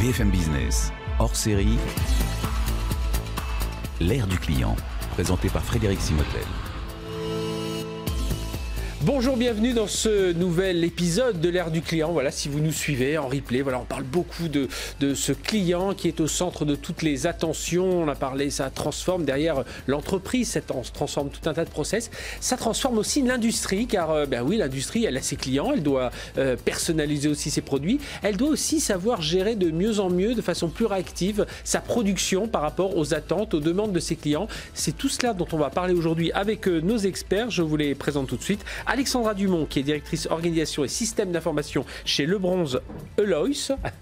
BFM Business, hors série, l'ère du client, présenté par Frédéric Simotel. Bonjour, bienvenue dans ce nouvel épisode de l'ère du client. Voilà, si vous nous suivez en replay, voilà, on parle beaucoup de, de ce client qui est au centre de toutes les attentions. On a parlé, ça transforme derrière l'entreprise, ça transforme tout un tas de process. Ça transforme aussi l'industrie, car euh, ben oui, l'industrie, elle a ses clients, elle doit euh, personnaliser aussi ses produits. Elle doit aussi savoir gérer de mieux en mieux, de façon plus réactive, sa production par rapport aux attentes, aux demandes de ses clients. C'est tout cela dont on va parler aujourd'hui avec euh, nos experts. Je vous les présente tout de suite. Alexandra Dumont, qui est directrice organisation et système d'information chez Le Bronze.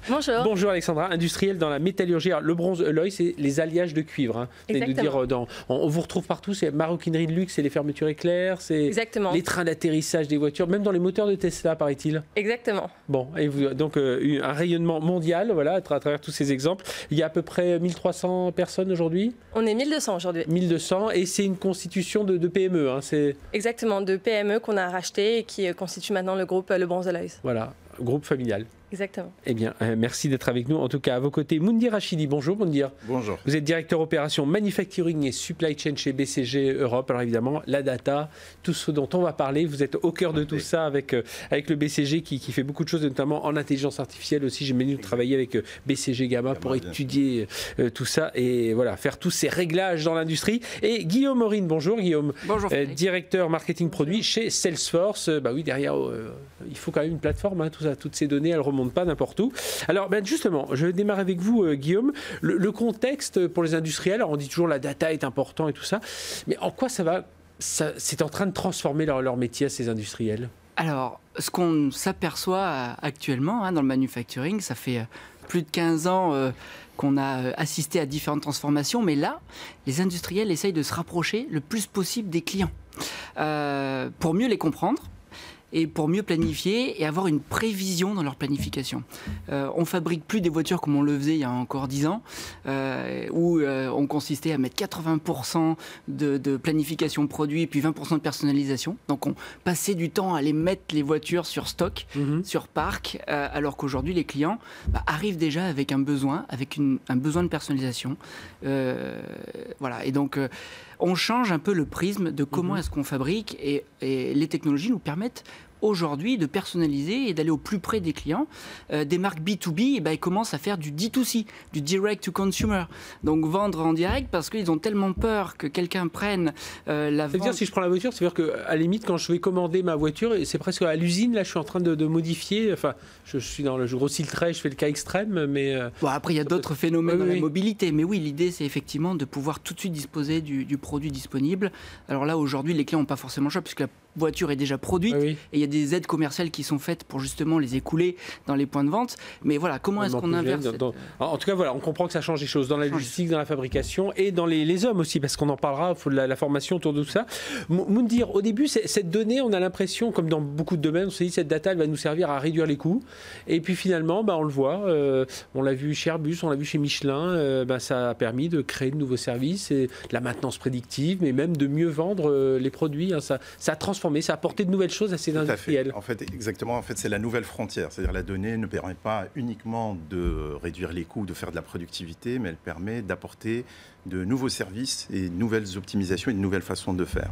Bonjour. Bonjour Alexandra, industrielle dans la métallurgie. Alors, le Bronze c'est les alliages de cuivre. Hein. De Exactement. dire, euh, dans, on, vous retrouve partout, c'est maroquinerie de luxe, c'est les fermetures éclairs, c'est les trains d'atterrissage des voitures, même dans les moteurs de Tesla, paraît-il. Exactement. Bon, et vous, donc euh, eu un rayonnement mondial, voilà, à, tra- à travers tous ces exemples. Il y a à peu près 1300 personnes aujourd'hui, On est 1200 aujourd'hui. 1200, et c'est une constitution de, de PME. Hein, c'est Exactement, de PME qu'on a racheté et qui euh, constitue maintenant le groupe euh, Le Bronze Aloys. voilà, groupe familial. Exactement. Eh bien, euh, merci d'être avec nous. En tout cas, à vos côtés, Moundir Rachidi. Bonjour, Moundir. Bonjour. Vous êtes directeur opération manufacturing et supply chain chez BCG Europe. Alors évidemment, la data, tout ce dont on va parler, vous êtes au cœur de tout ça avec, euh, avec le BCG qui, qui fait beaucoup de choses, notamment en intelligence artificielle aussi. J'ai mené travailler avec euh, BCG Gamma pour étudier euh, tout ça et voilà, faire tous ces réglages dans l'industrie. Et Guillaume Aurine, bonjour Guillaume. Bonjour. Euh, directeur marketing produit chez Salesforce. Euh, Bah oui, derrière, euh, il faut quand même une plateforme. hein, tout ça, toutes ces données, elles remontent pas n'importe où. Alors, ben justement, je vais démarrer avec vous, euh, Guillaume. Le, contexte pour les industriels, alors on dit toujours la data est important et tout ça, mais en quoi ça va C'est en train de transformer leur, métier à ces industriels? Alors, ce qu'on s'aperçoit euh, actuellement hein, dans le manufacturing, ça fait euh, plus de 15 ans qu'on a assisté à différentes transformations, mais là, les industriels essayent de se rapprocher le plus possible des clients pour mieux les comprendre et pour mieux planifier et avoir une prévision dans leur planification. Euh, on fabrique plus des voitures comme on le faisait il y a encore 10 ans, euh, où euh, on consistait à mettre 80% de, de planification produit et puis 20% de personnalisation. Donc on passait du temps à aller mettre les voitures sur stock, sur parc, euh, alors qu'aujourd'hui les clients bah, arrivent déjà avec un besoin, avec une- un besoin de personnalisation. Voilà, et donc on change un peu le prisme de comment est-ce qu'on fabrique et, et les technologies nous permettent aujourd'hui de personnaliser et d'aller au plus près des clients. Euh, des marques B2B, eh ben, ils commencent à faire du D2C, du direct to consumer. Donc vendre en direct parce qu'ils ont tellement peur que quelqu'un prenne euh, la C'est-à-dire, vente. si je prends la voiture, c'est-à-dire qu'à la limite, quand je vais commander ma voiture, c'est presque à l'usine, là, je suis en train de, de modifier. Enfin, je, je suis dans le. Je grossis le trait, je fais le cas extrême, mais. euh, Bon, après, il y a d'autres phénomènes Oui, dans oui. la mobilité, mais oui, l'idée, c'est effectivement de pouvoir tout de suite disposer du, du produit disponible. Alors là, aujourd'hui, les clients n'ont pas forcément le choix, puisque la voiture est déjà produite, oui. et il y a des aides commerciales qui sont faites pour justement les écouler dans les points de vente. Mais voilà, comment est-ce qu'on inverse cette- dans- En tout cas, voilà, on comprend que ça change les choses dans la logistique, dans la fabrication et dans les, les hommes aussi, parce qu'on en parlera, il faut de la, la formation autour de tout ça. M- Moundir, au début, cette donnée, on a l'impression, comme dans beaucoup de domaines, on se dit cette data, elle va nous servir à réduire les coûts. Et puis finalement, bah, on le voit, euh, on l'a vu chez Airbus, on l'a vu chez Michelin, euh, bah, ça a permis de créer de nouveaux services et de la maintenance prédictive, mais même de mieux vendre euh, les produits. hein. ça, ça a transformé, ça a apporté de nouvelles choses à ces Tout En fait, exactement. En fait, c'est la nouvelle frontière. C'est-à-dire la donnée ne permet pas uniquement de réduire les coûts, de faire de la productivité, mais elle permet d'apporter de nouveaux services et de nouvelles optimisations et de nouvelles façons de faire.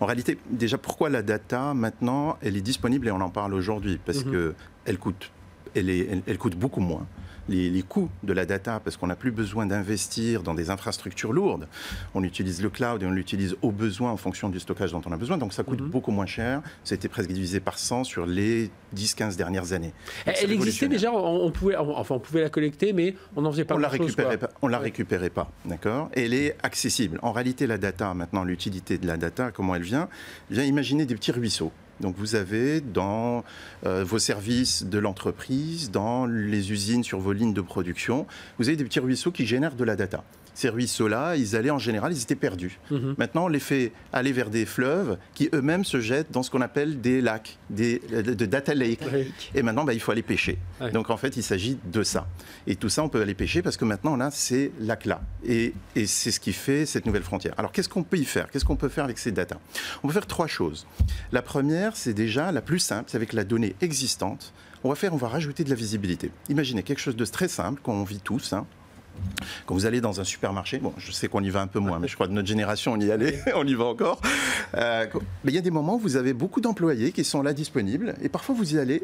En réalité, déjà, pourquoi la data maintenant, elle est disponible et on en parle aujourd'hui? Parce Mhm. que elle coûte, elle, est, elle, elle coûte beaucoup moins. Les, les coûts de la data, parce qu'on n'a plus besoin d'investir dans des infrastructures lourdes. On utilise le cloud et on l'utilise au besoin en fonction du stockage dont on a besoin. Donc ça coûte Mhm. beaucoup moins cher. C'était presque divisé par 100 sur les 10-15 dernières années. Donc, Elle existait déjà, on, on pouvait, enfin, on pouvait la collecter, mais on n'en faisait pas on la récupérait pas. On la Ouais. récupérait pas, d'accord? Elle est accessible. En réalité, la data, maintenant, l'utilité de la data, comment elle vient? Vient imaginer des petits ruisseaux. Donc vous avez dans euh, vos services de l'entreprise, dans les usines sur vos lignes de production, vous avez des petits ruisseaux qui génèrent de la data. Ces ruisseaux-là, ils allaient en général, ils étaient perdus. Mhm. Maintenant, on les fait aller vers des fleuves qui eux-mêmes se jettent dans ce qu'on appelle des lacs, des, de data lake. Et maintenant, bah, il faut aller pêcher. Donc en fait, il s'agit de ça. Et tout ça, on peut aller pêcher parce que maintenant, là, c'est lac-là. Et, et c'est ce qui fait cette nouvelle frontière. Alors qu'est-ce qu'on peut y faire? Qu'est-ce qu'on peut faire avec ces data On peut faire trois choses. La première, c'est déjà la plus simple, c'est avec la donnée existante. On va faire, on va rajouter de la visibilité. Imaginez quelque chose de très simple qu'on vit tous. hein. Quand vous allez dans un supermarché, bon, je sais qu'on y va un peu moins, mais je crois que notre génération, on y allait, on y va encore. Euh, mais il y a des moments où vous avez beaucoup d'employés qui sont là disponibles, et parfois vous y allez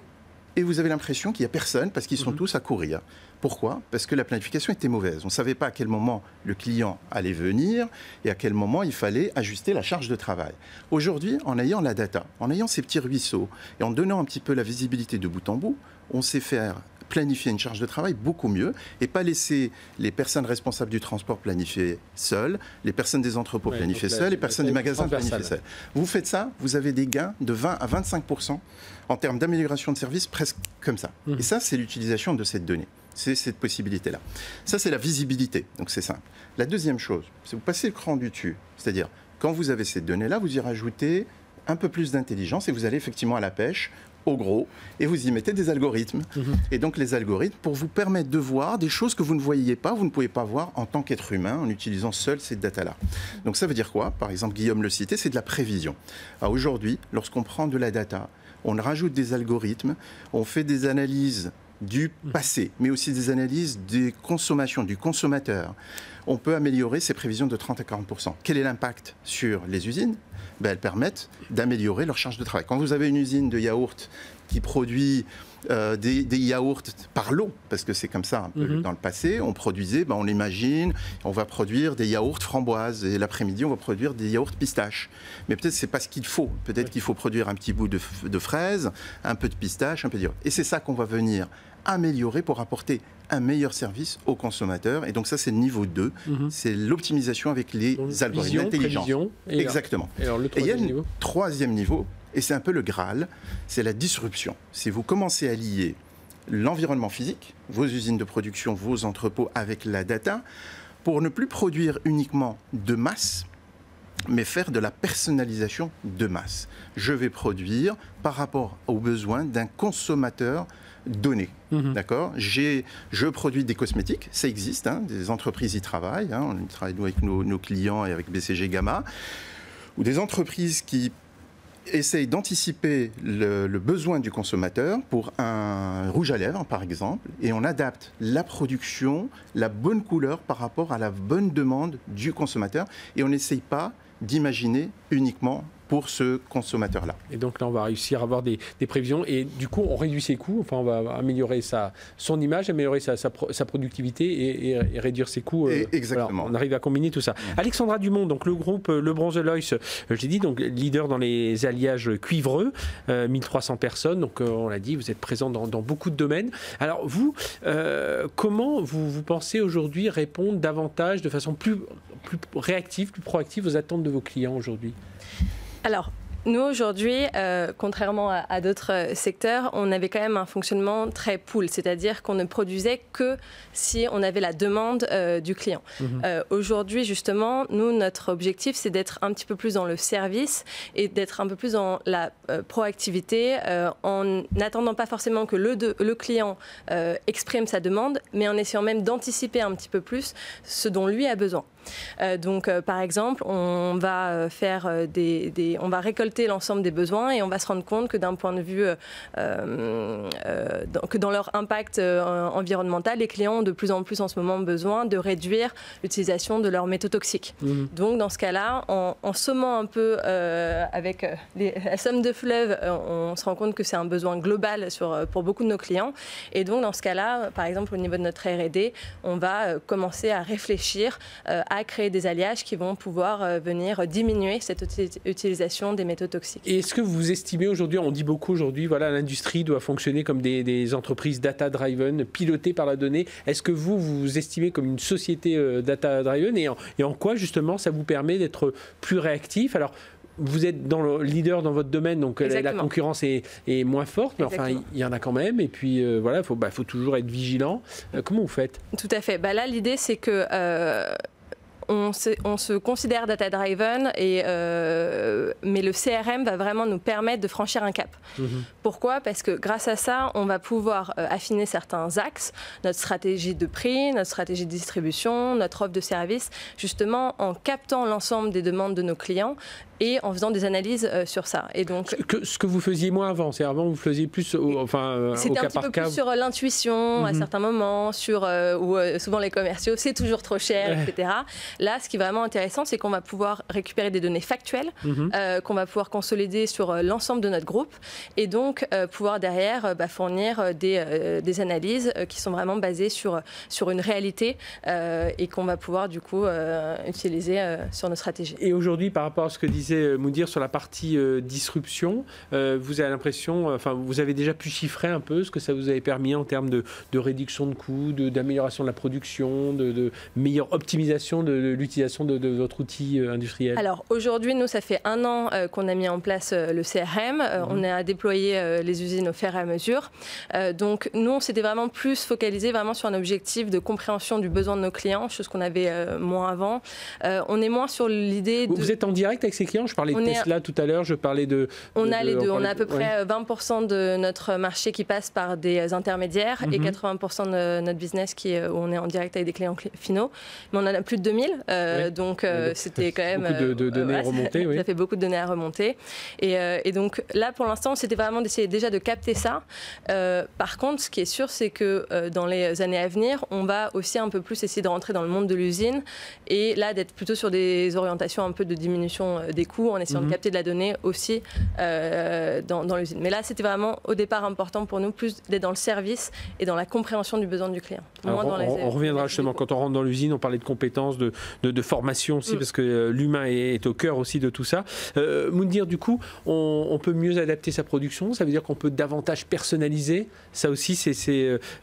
et vous avez l'impression qu'il n'y a personne parce qu'ils sont tous à courir. Pourquoi? Parce que la planification était mauvaise. On ne savait pas à quel moment le client allait venir et à quel moment il fallait ajuster la charge de travail. Aujourd'hui, en ayant la data, en ayant ces petits ruisseaux et en donnant un petit peu la visibilité de bout en bout, on sait faire planifier une charge de travail beaucoup mieux et pas laisser les personnes responsables du transport planifier seules, les personnes des entrepôts Ouais, planifier seules, les personnes des magasins planifier seules. Vous faites ça, vous avez des gains de 20 à 25% en termes d'amélioration de service presque comme ça. Mhm. Et ça, c'est l'utilisation de cette donnée. C'est cette possibilité-là. Ça, c'est la visibilité. Donc, c'est simple. La deuxième chose, c'est vous passez le cran du dessus. C'est-à-dire, quand vous avez cette donnée-là, vous y rajoutez un peu plus d'intelligence et vous allez effectivement à la pêche au gros, et vous y mettez des algorithmes. Et donc les algorithmes, pour vous permettre de voir des choses que vous ne voyiez pas, vous ne pouvez pas voir en tant qu'être humain en utilisant seul cette data-là. Donc ça veut dire quoi? Par exemple, Guillaume le citait, c'est de la prévision. Alors aujourd'hui, lorsqu'on prend de la data, on rajoute des algorithmes, on fait des analyses du passé, mais aussi des analyses des consommations, du consommateur. On peut améliorer ces prévisions de 30 à 40% Quel est l'impact sur les usines? Ben, Elles permettent d'améliorer leur charge de travail. Quand vous avez une usine de yaourt qui produit euh, des, des yaourts par lot, parce que c'est comme ça un peu Mhm. dans le passé, on produisait, ben, on l'imagine, on va produire des yaourts framboises, et l'après-midi, on va produire des yaourts pistaches. Mais peut-être c'est pas ce qu'il faut. Peut-être qu'il faut produire un petit bout de, de fraise, un peu de pistache, un peu de yaourt. Et c'est ça qu'on va venir améliorer pour apporter un meilleur service aux consommateurs. Et donc ça, c'est le niveau 2. Mhm. C'est l'optimisation avec les Donc, algorithmes d'intelligence. Exactement. Et alors le Et il y a un niveau? troisième niveau, et c'est un peu le Graal, c'est la disruption. C'est vous commencez à lier l'environnement physique, vos usines de production, vos entrepôts avec la data, pour ne plus produire uniquement de masse, mais faire de la personnalisation de masse. Je vais produire par rapport aux besoins d'un consommateur donné. Mhm. D'accord? Je produis des cosmétiques, ça existe, hein, des entreprises y travaillent, hein, on travaille nous, avec nos, nos clients et avec BCG Gamma, ou des entreprises qui essayent d'anticiper le besoin du consommateur pour un rouge à lèvres, par exemple, et on adapte la production, la bonne couleur par rapport à la bonne demande du consommateur, et on n'essaye pas d'imaginer uniquement pour ce consommateur-là. Et donc là, on va réussir à avoir des, des prévisions et du coup, on réduit ses coûts. Enfin, on va améliorer sa, son image, améliorer sa, sa, pro- sa productivité et, et- et réduire ses coûts. Et- exactement. voilà, on arrive à combiner tout ça. Alexandra Dumont, donc le groupe euh, Le Bronze Lois, euh, j'ai dit, donc leader dans les alliages cuivreux, euh, 1300 personnes. Donc euh, on l'a dit, vous êtes présent dans, dans beaucoup de domaines. Alors vous, euh, comment vous, vous pensez aujourd'hui répondre davantage, de façon plus, plus réactive, plus proactive aux attentes de vos clients aujourd'hui? Alors, nous aujourd'hui, euh, contrairement à, à d'autres euh, secteurs, on avait quand même un fonctionnement très pool, c'est-à-dire qu'on ne produisait que si on avait la demande euh, du client. Mhm. Euh, aujourd'hui, justement, nous, notre objectif, c'est d'être un petit peu plus dans le service et d'être un peu plus dans la proactivité, en n'attendant pas forcément que le, de- le client exprime sa demande, mais en essayant même d'anticiper un petit peu plus ce dont lui a besoin. Euh, donc, euh, par exemple, on va euh, faire des, des- on va récolter l'ensemble des besoins et on va se rendre compte que d'un point de vue, dans- que dans leur impact environnemental, les clients ont de plus en plus en ce moment besoin de réduire l'utilisation de leurs métaux toxiques. Mhm. Donc, dans ce cas-là, en, en sommant un peu euh, avec les- la somme de fleuves, on se rend compte que c'est un besoin global sur, pour beaucoup de nos clients. Et donc, dans ce cas-là, par exemple, au niveau de notre R&D, on va commencer à réfléchir euh, à créer des alliages qui vont pouvoir euh, venir diminuer cette uti- utilisation des métaux toxiques. Et est-ce que vous estimez aujourd'hui, on dit beaucoup aujourd'hui, voilà, l'industrie doit fonctionner comme des, des entreprises data-driven, pilotées par la donnée. Est-ce que vous, vous estimez comme une société euh, data-driven et en, et en quoi justement ça vous permet d'être plus réactif? Alors, vous êtes dans le leader dans votre domaine, donc euh, la- concurrence est, est moins forte, mais enfin, il y en a quand même. Et puis, euh, voilà, il faut, bah, faut toujours être vigilant. Euh, comment vous faites? Tout à fait. Bah là, l'idée, c'est que euh, on, se, on se considère data-driven, et, euh, mais le CRM va vraiment nous permettre de franchir un cap. Pourquoi? Parce que grâce à ça, on va pouvoir euh, affiner certains axes, notre stratégie de prix, notre stratégie de distribution, notre offre de service, justement en captant l'ensemble des demandes de nos clients et en faisant des analyses sur ça. Et donc, ce que, ce que vous faisiez moins avant, c'est avant vous faisiez plus au, enfin, au cas un petit peu plus sur l'intuition à Mhm. certains moments, sur où souvent les commerciaux, c'est toujours trop cher, etc. Là, ce qui est vraiment intéressant, c'est qu'on va pouvoir récupérer des données factuelles, Mhm. euh, qu'on va pouvoir consolider sur euh, l'ensemble de notre groupe, et donc euh, pouvoir derrière euh, bah, fournir euh, des, euh, des analyses euh, qui sont vraiment basées sur, sur une réalité euh, et qu'on va pouvoir du coup euh, utiliser euh, sur nos stratégies. Et aujourd'hui, par rapport à ce que disait euh, Moudir sur la partie euh, disruption, euh, vous avez l'impression, enfin, vous avez déjà pu chiffrer un peu ce que ça vous avait permis en termes de, de réduction de coûts, d'amélioration de, la production, de, de meilleure optimisation de, l'utilisation de, votre outil industriel? Alors aujourd'hui, nous, ça fait un an euh, qu'on a mis en place euh, le CRM. Euh, On a déployé les usines au fur et à mesure. Donc nous, on s'était vraiment plus focalisé vraiment sur un objectif de compréhension du besoin de nos clients, chose qu'on avait moins avant. On est moins sur l'idée de... Vous êtes en direct avec ces clients Je parlais de On est- Tesla tout à l'heure, je parlais de... On de- a de- les deux. On a à peu de- près euh, 20% de notre marché qui passe par des intermédiaires et Mhm. 80% de notre business qui est, où on est en direct avec des clients cli- finaux. Mais on en a plus de 2000. euh, Ouais. Donc euh, donc, c'était quand même. beaucoup de- de euh, données à ça- remonter, oui. Ça fait beaucoup de données à remonter. Et, euh, et donc là, pour l'instant, c'était vraiment d'essayer déjà de capter ça. Euh, par contre, ce qui est sûr, c'est que euh, dans les années à venir, on va aussi un peu plus essayer de rentrer dans le monde de l'usine et là d'être plutôt sur des orientations un peu de diminution euh, des coûts en essayant Mhm. de capter de la donnée aussi euh, dans, dans l'usine. Mais là, c'était vraiment au départ important pour nous plus d'être dans le service et dans la compréhension du besoin du client. Alors, moins on, dans les- on reviendra justement quand on rentre dans l'usine, on parlait de compétences, de, de, de formation aussi, Mm. parce que euh, l'humain est, est au cœur aussi de tout ça. Euh, Moundir, du coup, on, on peut mieux adapter sa production, ça veut dire qu'on peut davantage personnaliser, ça aussi c'est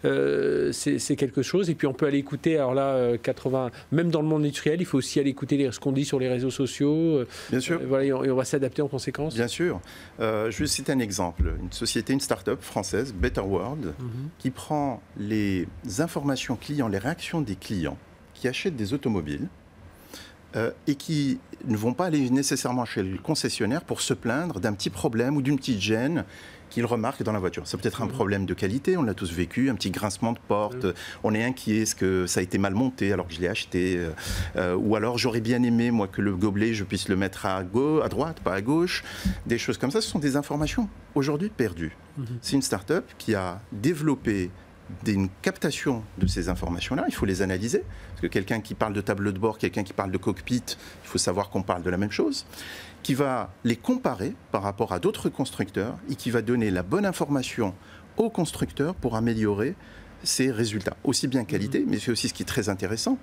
euh, quelque chose, et puis on peut aller écouter, alors là, euh, 80, même dans le monde industriel, il faut aussi aller écouter les- ce qu'on dit sur les réseaux sociaux, Bien sûr. Euh, voilà, et on, et on va s'adapter en conséquence. Bien sûr. Euh, je vais citer un exemple. Une société, une start-up française, Better World, Mhm. qui prend les informations clients, les réactions des clients qui achètent des automobiles euh, et qui ne vont pas aller nécessairement chez le concessionnaire pour se plaindre d'un petit problème ou d'une petite gêne qu'ils remarquent dans la voiture. C'est peut-être un Mhm. problème de qualité, on l'a tous vécu, un petit grincement de porte, Mhm. on est inquiet, est-ce que ça a été mal monté alors que je l'ai acheté euh, euh, Ou alors j'aurais bien aimé, moi, que le gobelet, je puisse le mettre à, gauche, à droite, pas à gauche. Des choses comme ça, ce sont des informations aujourd'hui perdues. Mhm. C'est une start-up qui a développé une captation de ces informations-là. Il faut les analyser. Parce que quelqu'un qui parle de tableau de bord, quelqu'un qui parle de cockpit, il faut savoir qu'on parle de la même chose. Qui va les comparer par rapport à d'autres constructeurs et qui va donner la bonne information aux constructeurs pour améliorer ses résultats. Aussi bien qualité, mais c'est aussi ce qui est très intéressant.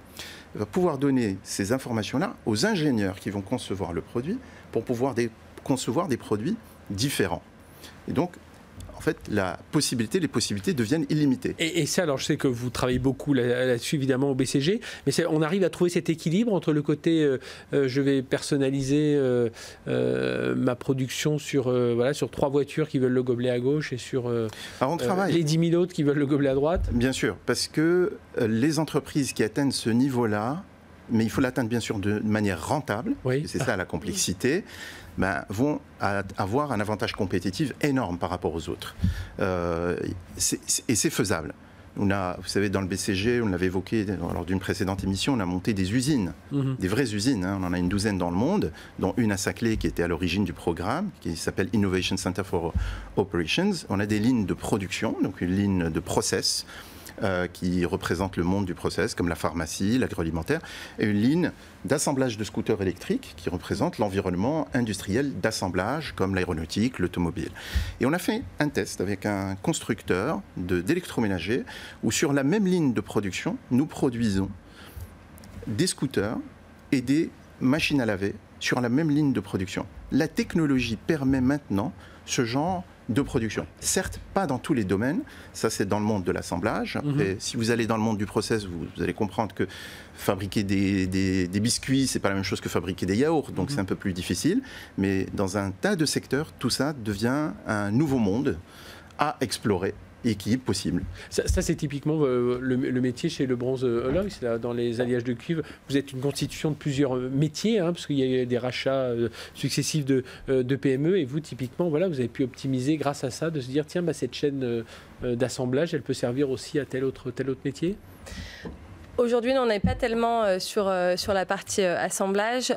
Il va pouvoir donner ces informations-là aux ingénieurs qui vont concevoir le produit pour pouvoir concevoir des produits différents. Et donc, fait, la possibilité, les possibilités deviennent illimitées. Et, et ça, alors je sais que vous travaillez beaucoup là- là-dessus, évidemment, au BCG, mais on arrive à trouver cet équilibre entre le côté euh, euh, je vais personnaliser euh, ma production sur, voilà, sur trois voitures qui veulent le gobelet à gauche et sur les 10 000 autres qui veulent le gobelet à droite. Bien sûr, parce que les entreprises qui atteignent ce niveau-là, mais il faut l'atteindre bien sûr de manière rentable, Oui. c'est ça la complexité, ben, vont avoir un avantage compétitif énorme par rapport aux autres. Euh, et c'est faisable. On a, vous savez, dans le BCG, on l'avait évoqué lors d'une précédente émission, on a monté des usines, Mhm. des vraies usines. hein. On en a une douzaine dans le monde, dont une à Saclay qui était à l'origine du programme, qui s'appelle Innovation Center for Operations. On a des lignes de production, donc une ligne de process. Euh, qui représente le monde du process, comme la pharmacie, l'agroalimentaire, et une ligne d'assemblage de scooters électriques qui représente l'environnement industriel d'assemblage, comme l'aéronautique, l'automobile. Et on a fait un test avec un constructeur d'électroménager, où sur la même ligne de production, nous produisons des scooters et des machines à laver sur la même ligne de production. La technologie permet maintenant ce genre de production. Certes, pas dans tous les domaines, ça c'est dans le monde de l'assemblage. Mhm. Et Si vous allez dans le monde du process, vous, vous allez comprendre que fabriquer des, des, des biscuits, c'est pas la même chose que fabriquer des yaourts, donc Mhm. c'est un peu plus difficile. Mais dans un tas de secteurs, tout ça devient un nouveau monde à explorer est possible. Ça, c'est typiquement euh, le, métier chez le bronze euh, c'est là, dans les alliages de cuivre. Vous êtes une constitution de plusieurs euh, métiers, hein, parce qu'il y a des rachats successifs de, PME, et vous, typiquement, voilà, vous avez pu optimiser grâce à ça, de se dire, tiens, bah, cette chaîne d'assemblage, elle peut servir aussi à tel autre, tel autre métier? Aujourd'hui, on n'est pas tellement euh, sur, euh, sur la partie euh, assemblage,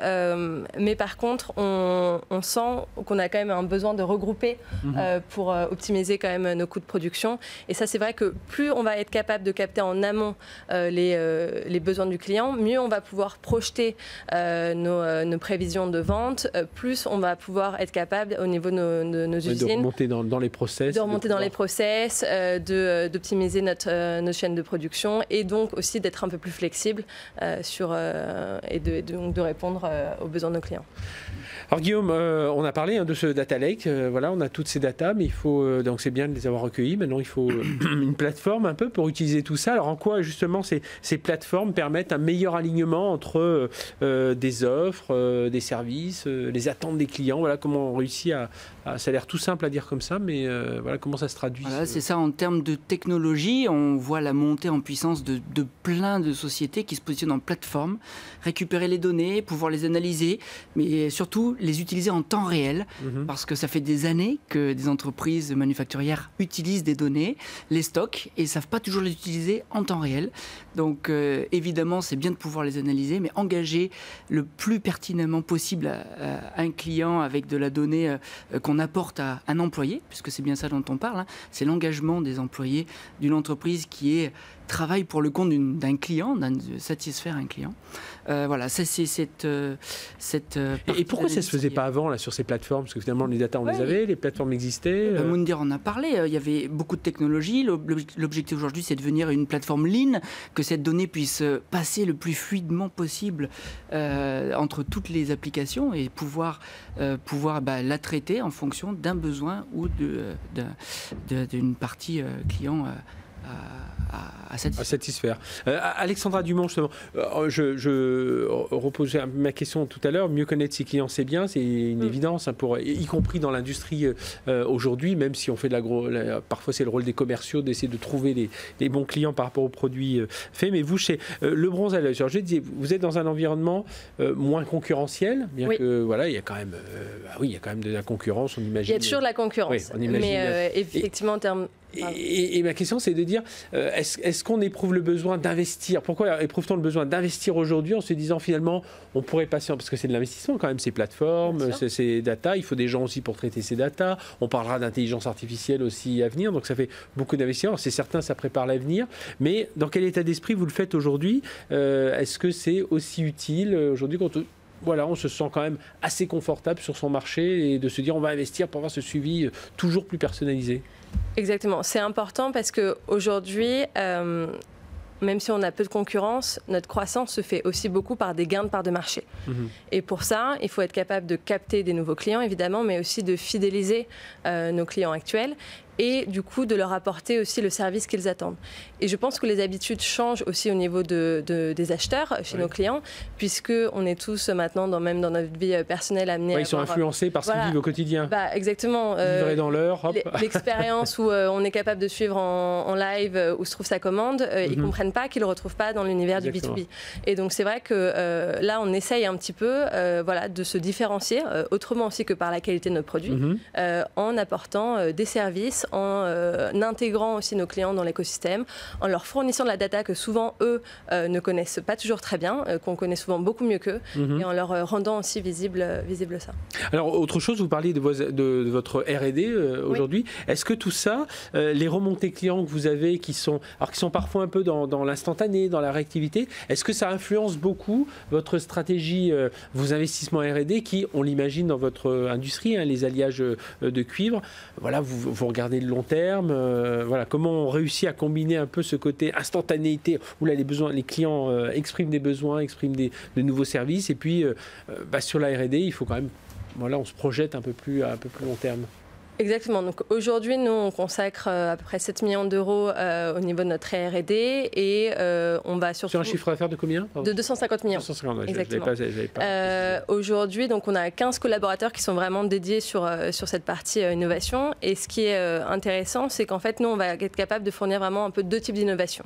mais par contre, on, sent qu'on a quand même un besoin de regrouper mhm. pour optimiser quand même nos coûts de production. Et ça, c'est vrai que plus on va être capable de capter en amont les, les besoins du client, mieux on va pouvoir projeter nos, nos, prévisions de vente, plus on va pouvoir être capable au niveau de nos, nos usines. De remonter dans, dans, les process. De remonter dans les process, d'optimiser notre, nos chaînes de production et donc aussi d'être un peu plus flexible euh, sur, euh, et de, de, de répondre euh, aux besoins de nos clients. Alors Guillaume, on a parlé hein, de ce data lake. voilà, on a toutes ces datas, mais il faut donc c'est bien de les avoir recueillies. Maintenant, il faut une plateforme un peu pour utiliser tout ça. Alors en quoi justement ces, ces plateformes permettent un meilleur alignement entre des offres, des services, les attentes des clients? Voilà comment on réussit à, ça a l'air tout simple à dire comme ça, mais voilà comment ça se traduit. Voilà, c'est ça en termes de technologie. On voit la montée en puissance de, de plein de sociétés qui se positionnent en plateforme, récupérer les données, pouvoir les analyser, mais surtout les utiliser en temps réel, mhm. parce que ça fait des années que des entreprises manufacturières utilisent des données, les stockent, et ne savent pas toujours les utiliser en temps réel. Donc euh, évidemment, c'est bien de pouvoir les analyser, mais engager le plus pertinemment possible un client avec de la donnée euh, apporte à un employé, puisque c'est bien ça dont on parle, hein. c'est l'engagement des employés d'une entreprise qui est travaille pour le compte d'un client, de satisfaire un client. Euh, voilà, c'est cette, euh, cette. Euh, et, pourquoi ça se faisait pas avant là sur ces plateformes? Parce que finalement les data on les avait, les plateformes existaient. Euh... Moundir en a parlé. Il y avait beaucoup de technologies. L'objectif aujourd'hui, c'est de devenir une plateforme lean, que cette donnée puisse passer le plus fluidement possible entre toutes les applications et pouvoir pouvoir bah, la traiter en fonction d'un besoin ou d'une partie client à, satisfaire. Euh, Alexandra Dumont, justement, euh, je, je, reposais ma question tout à l'heure. Mieux connaître ses clients, c'est bien, c'est une mm. évidence, hein, pour, y compris dans l'industrie euh, aujourd'hui, même si on fait de l'agro. Parfois, c'est le rôle des commerciaux d'essayer de trouver les, bons clients par rapport aux produits faits. Mais vous, chez Le Bronze à l'œil, je disais, vous êtes dans un environnement moins concurrentiel, bien que voilà, il y a quand même, ah oui, il y a quand même de la concurrence, on imagine. Il y a toujours de la concurrence, mais effectivement, en termes et, ma question, c'est de dire, euh, est-ce qu'on éprouve le besoin d'investir? Pourquoi éprouve-t-on le besoin d'investir aujourd'hui en se disant finalement, on pourrait passer, parce que c'est de l'investissement quand même, ces plateformes, ces, data, il faut des gens aussi pour traiter ces data, on parlera d'intelligence artificielle aussi à venir, donc ça fait beaucoup d'investissements. C'est certain, ça prépare l'avenir, mais dans quel état d'esprit vous le faites aujourd'hui? Euh, Est-ce que c'est aussi utile euh, aujourd'hui voilà, on se sent quand même assez confortable sur son marché et de se dire on va investir pour avoir ce suivi toujours plus personnalisé Exactement, c'est important parce qu'aujourd'hui, euh, même si on a peu de concurrence, notre croissance se fait aussi beaucoup par des gains de part de marché. Mhm. Et pour ça, il faut être capable de capter des nouveaux clients, évidemment, mais aussi de fidéliser euh, nos clients actuels et du coup de leur apporter aussi le service qu'ils attendent. Et je pense que les habitudes changent aussi au niveau de, des acheteurs chez nos clients, puisque on est tous maintenant, dans, même dans notre vie personnelle, amenés à. Ils sont influencés par ce qu'ils vivent au quotidien. Bah, exactement. Euh, dans l'heure. L'expérience où euh, on est capable de suivre en, live euh, où se trouve sa commande, euh, ils ne mhm. comprennent pas qu'ils ne le retrouvent pas dans l'univers du B2B. Et donc c'est vrai que là, on essaye un petit peu voilà, de se différencier, autrement aussi que par la qualité de notre produit, mhm. en apportant des services en euh, intégrant aussi nos clients dans l'écosystème, en leur fournissant de la data que souvent eux euh, ne connaissent pas toujours très bien, euh, qu'on connaît souvent beaucoup mieux qu'eux, mhm. et en leur rendant aussi visible, visible ça. Alors autre chose, vous parliez de, de, votre R&D aujourd'hui. Est-ce que tout ça, les remontées clients que vous avez, qui sont, alors qui sont parfois un peu dans, dans l'instantané, dans la réactivité, est-ce que ça influence beaucoup votre stratégie, vos investissements R&D, qui, on l'imagine dans votre industrie, hein, les alliages de cuivre, voilà, vous, vous regardez long terme euh, Voilà, comment on réussit à combiner un peu ce côté instantanéité où là les besoins, les clients euh, expriment des besoins, expriment des, de nouveaux services, et puis euh, bah, sur la R&D, il faut quand même, voilà, on se projette un peu plus à un peu plus long terme. Exactement. Donc aujourd'hui, nous, on consacre euh, à peu près 7 millions d'euros euh, au niveau de notre R&D et euh, on va surtout... Sur un chiffre d'affaires de combien De 250 millions. 250, Exactement. aujourd'hui, donc on a 15 collaborateurs qui sont vraiment dédiés sur, sur cette partie innovation. Et ce qui est intéressant, c'est qu'en fait, nous, on va être capable de fournir vraiment un peu deux types d'innovation.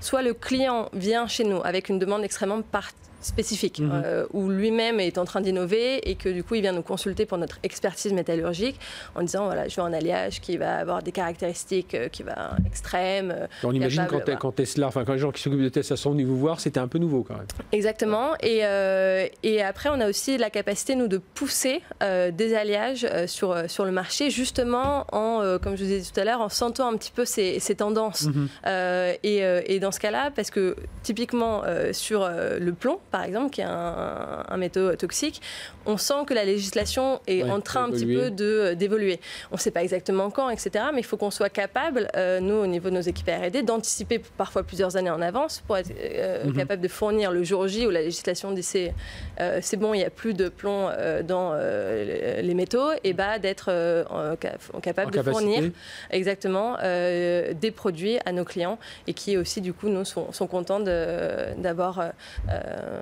Soit le client vient chez nous avec une demande extrêmement particulière spécifique, Mhm. euh, où lui-même est en train d'innover et que du coup il vient nous consulter pour notre expertise métallurgique en disant voilà je veux un alliage qui va avoir des caractéristiques euh, qui va extrêmes. euh, On imagine capable, quand, voilà. quand Tesla, enfin quand les gens qui s'occupent de Tesla sont venus vous voir, c'était un peu nouveau quand même. Exactement. Et, euh, et après, on a aussi la capacité, nous, de pousser des alliages sur, sur le marché, justement, en, comme je vous ai dit tout à l'heure, en sentant un petit peu ces, ces tendances. Mhm. Et, et dans ce cas-là, parce que typiquement sur le plomb, par exemple, qui est un, un métaux toxique, on sent que la législation est Ouais, en train un petit peu euh, d'évoluer. On ne sait pas exactement quand, etc. Mais il faut qu'on soit capable, euh, nous, au niveau de nos équipes R&D, d'anticiper parfois plusieurs années en avance pour être euh, Mhm. capable de fournir le jour J où la législation dit c'est euh, bon, il n'y a plus de plomb dans les métaux, et bah, d'être capable En de capacité. fournir exactement des produits à nos clients et qui aussi du coup nous sont, sont contents d'avoir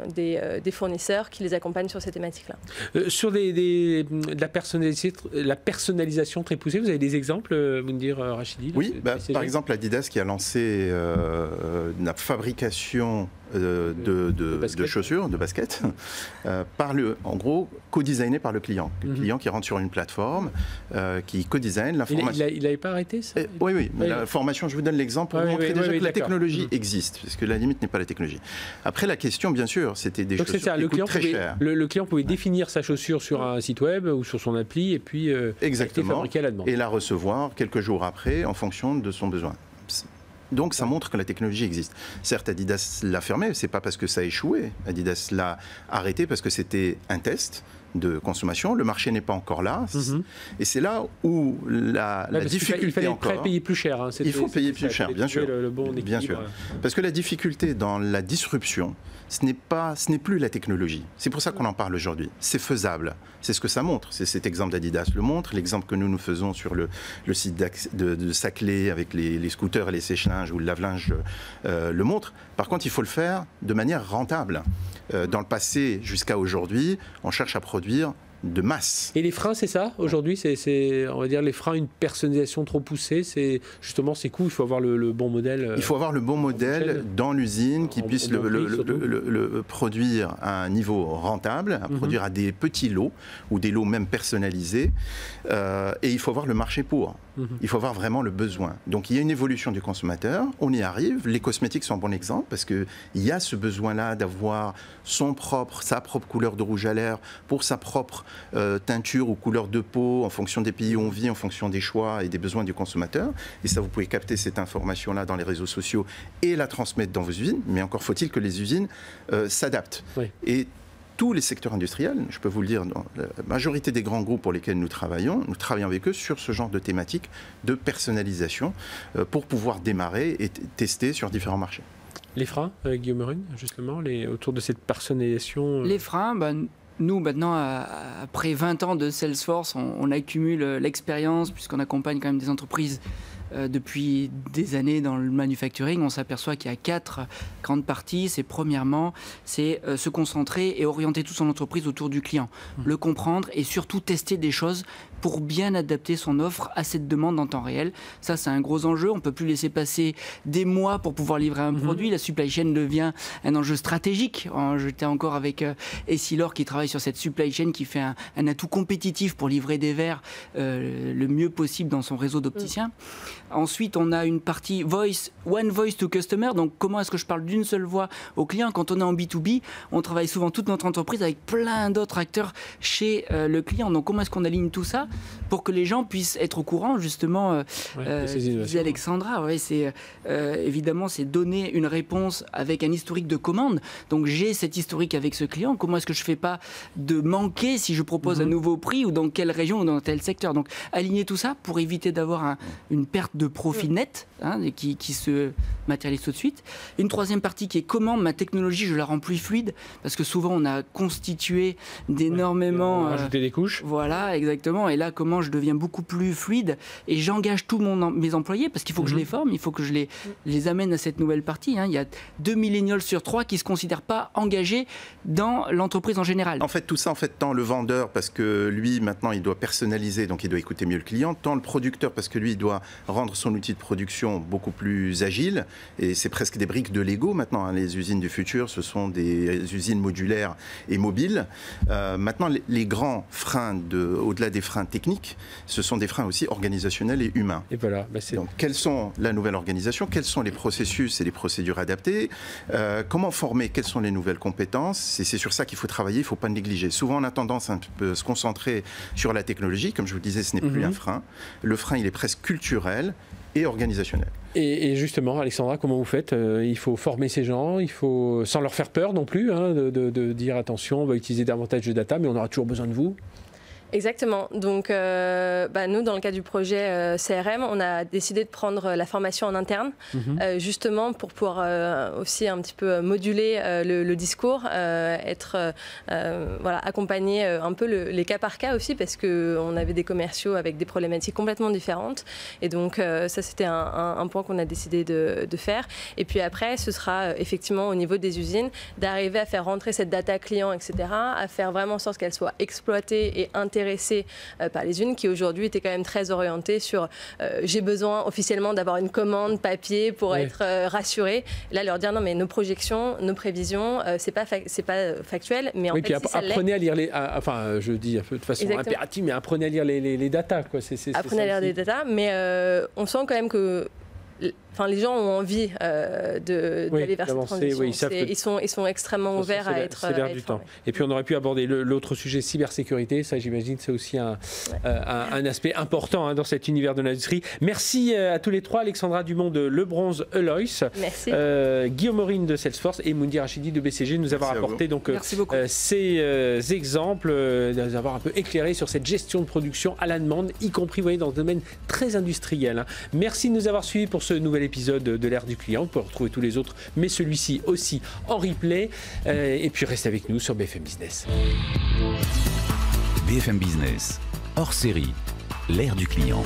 des, euh, des fournisseurs qui les accompagnent sur ces thématiques-là. Euh, sur des, des- de la, personnalisation, la personnalisation très poussée, vous avez des exemples, euh, vous me dire, euh, Rachidi Oui, bah, par exemple Adidas qui a lancé euh, la fabrication euh, de, de- De chaussures, de baskets, euh, par le, en gros, co-designé par le client. Le Mhm. client qui rentre sur une plateforme, euh, qui co-design Il l'information. n'avait il avait pas arrêté ça? Eh, oui, oui, mais Oui. la formation, je vous donne l'exemple pour vous oui, montrer oui, déjà oui, que la technologie Mhm. existe, parce que la limite n'est pas la technologie. Après, la question, bien sûr, c'était des Donc c'est chaussures ça, qui le client, très pouvait, cher. le, le client pouvait définir sa chaussure sur un site web ou sur son appli et puis euh, Exactement. à la demande. Et la recevoir quelques jours après en fonction de son besoin. Donc ça montre que la technologie existe. Certes, Adidas l'a fermé, c'est pas parce que ça a échoué. Adidas l'a arrêté parce que c'était un test de consommation. Le marché n'est pas encore là. Mhm. Et c'est là où la, difficulté il fallait encore. payer plus cher. hein, Il faut payer plus ça, cher, bien sûr. Le, le bon Bien sûr. Parce que la difficulté dans la disruption, ce n'est pas, ce n'est plus la technologie. C'est pour ça qu'on en parle aujourd'hui. C'est faisable. C'est ce que ça montre. C'est cet exemple d'Adidas le montre. L'exemple que nous nous faisons sur le, site de, de Saclay avec les, les scooters et les sèche-linges ou le lave-linge euh, le montre. Par contre, il faut le faire de manière rentable. Euh, dans le passé jusqu'à aujourd'hui, on cherche à produire de masse. Et les freins, c'est ça aujourd'hui C'est, on va dire, les freins, une personnalisation trop poussée. C'est justement ces coûts. Il faut avoir le, le bon modèle. euh, Il faut avoir le bon modèle dans l'usine qui En- puisse le produire à un niveau rentable, à Mhm. produire à des petits lots ou des lots même personnalisés. Euh, et il faut avoir le marché pour. Il faut avoir vraiment le besoin. Donc il y a une évolution du consommateur, on y arrive. Les cosmétiques sont un bon exemple parce qu'il y a ce besoin-là d'avoir son propre, sa propre couleur de rouge à lèvres pour sa propre euh, teinture ou couleur de peau en fonction des pays où on vit, en fonction des choix et des besoins du consommateur. Et ça, vous pouvez capter cette information-là dans les réseaux sociaux et la transmettre dans vos usines. Mais encore faut-il que les usines euh, s'adaptent. Oui. Et tous les secteurs industriels, je peux vous le dire, dans la majorité des grands groupes pour lesquels nous travaillons, nous travaillons avec eux sur ce genre de thématique de personnalisation euh, pour pouvoir démarrer et tester sur différents marchés. Les freins, euh, Guillaume Rune, justement, les, autour de cette personnalisation. euh, Les freins, bah, nous maintenant, après 20 ans de Salesforce, on, on accumule l'expérience puisqu'on accompagne quand même des entreprises depuis des années dans le manufacturing. On s'aperçoit qu'il y a quatre grandes parties. C'est premièrement, c'est euh, se concentrer et orienter toute son entreprise autour du client, le comprendre et surtout tester des choses pour bien adapter son offre à cette demande en temps réel. Ça, c'est un gros enjeu. On peut plus laisser passer des mois pour pouvoir livrer un Mhm. produit. La supply chain devient un enjeu stratégique. J'étais encore avec euh, Essilor qui travaille sur cette supply chain qui fait un, un atout compétitif pour livrer des verres euh, le mieux possible dans son réseau d'opticiens. Ensuite, on a une partie voice, one voice to customer. Donc, comment est-ce que je parle d'une seule voix au client? Quand on est en B2B, on travaille souvent toute notre entreprise avec plein d'autres acteurs chez euh, le client. Donc, comment est-ce qu'on aligne tout ça? Pour que les gens puissent être au courant, justement euh, ouais, euh. Alexandra, ouais, c'est euh, évidemment c'est donner une réponse avec un historique de commande. Donc j'ai cet historique avec ce client. Comment est-ce que je fais pas de manquer si je propose Mhm. un nouveau prix ou dans quelle région ou dans tel secteur? Donc aligner tout ça pour éviter d'avoir un- une perte de profit net hein, et qui, qui se matérialise tout de suite. Une troisième partie qui est comment ma technologie je la rends plus fluide parce que souvent on a constitué d'énormément. Va euh, Rajouter des couches. voilà, exactement. Et là, comment je deviens beaucoup plus fluide et j'engage tous mon, mes employés parce qu'il faut que je Mhm. les forme, il faut que je les, les amène à cette nouvelle partie. hein. Il y a deux millénials sur trois qui ne se considèrent pas engagés dans l'entreprise en général. En fait, tout ça, en fait, tant le vendeur, parce que lui, maintenant, il doit personnaliser, donc il doit écouter mieux le client, tant le producteur, parce que lui, il doit rendre son outil de production beaucoup plus agile. Et c'est presque des briques de Lego maintenant. hein. Les usines du futur, ce sont des usines modulaires et mobiles. Euh, maintenant, les, les grands freins, de, au-delà des freins techniques, ce sont des freins aussi organisationnels et humains. Et voilà, bah, c'est Donc, quelles sont la nouvelle organisation? Quels sont les processus et les procédures adaptées? Euh, Comment former? Quelles sont les nouvelles compétences? Et c'est sur ça qu'il faut travailler, il ne faut pas négliger. Souvent, on a tendance à un peu se concentrer sur la technologie. Comme je vous le disais, ce n'est plus Mhm. un frein. Le frein, il est presque culturel et organisationnel. Et, justement, Alexandra, comment vous faites Euh, Il faut former ces gens, il faut, sans leur faire peur non plus, hein, de dire attention, on va utiliser davantage de data, mais on aura toujours besoin de vous? Exactement. Donc, euh, bah, nous, dans le cadre du projet euh, CRM, on a décidé de prendre la formation en interne, Mhm. euh, justement pour pouvoir euh, aussi un petit peu moduler euh, le, le discours, euh, être euh, euh, voilà, accompagner euh, un peu le- les cas par cas aussi, parce qu'on avait des commerciaux avec des problématiques complètement différentes. Et donc, euh, ça, c'était un, un- un point qu'on a décidé de, de faire. Et puis après, ce sera euh, effectivement au niveau des usines d'arriver à faire rentrer cette data client, etc., à faire vraiment en sorte qu'elle soit exploitée et intéressée euh, par les unes qui aujourd'hui étaient quand même très orientées sur euh, j'ai besoin officiellement d'avoir une commande papier pour Oui. être euh, rassurée. Là, leur dire non, mais nos projections, nos prévisions, c'est pas c'est pas factuel, mais en oui, fait, puis si ça l'est, apprenez à lire les. à- enfin, je dis un peu de façon Exactement. impérative, mais apprenez à lire les, les, les datas. Quoi. Apprenez à lire des aussi. data, mais euh, on sent quand même que Enfin, les gens ont envie euh, de- Oui, d'aller vers cette transition. oui, ils savent C'est- que- ils, sont, ils sont extrêmement façon, ouverts à être. C'est l'air du temps. Et puis on aurait pu aborder l'autre sujet cybersécurité. Ça, j'imagine, c'est aussi un, euh, un, un aspect important hein, dans cet univers de l'industrie. Merci euh, à tous les trois. Alexandra Dumont de Le Bronze Elois, euh, Guillaume Aurine de Salesforce et Mundi Rachidi de BCG de nous avoir Merci apporté donc, ces euh, exemples, euh, de nous avoir un peu éclairé sur cette gestion de production à la demande, y compris vous voyez, dans le domaine très industriel. hein. Merci de nous avoir suivis pour nouvel épisode de l'ère du client. Vous pouvez retrouver tous les autres, mais celui-ci aussi en replay. Euh, et puis restez avec nous sur BFM Business. BFM Business, hors série, l'ère du client.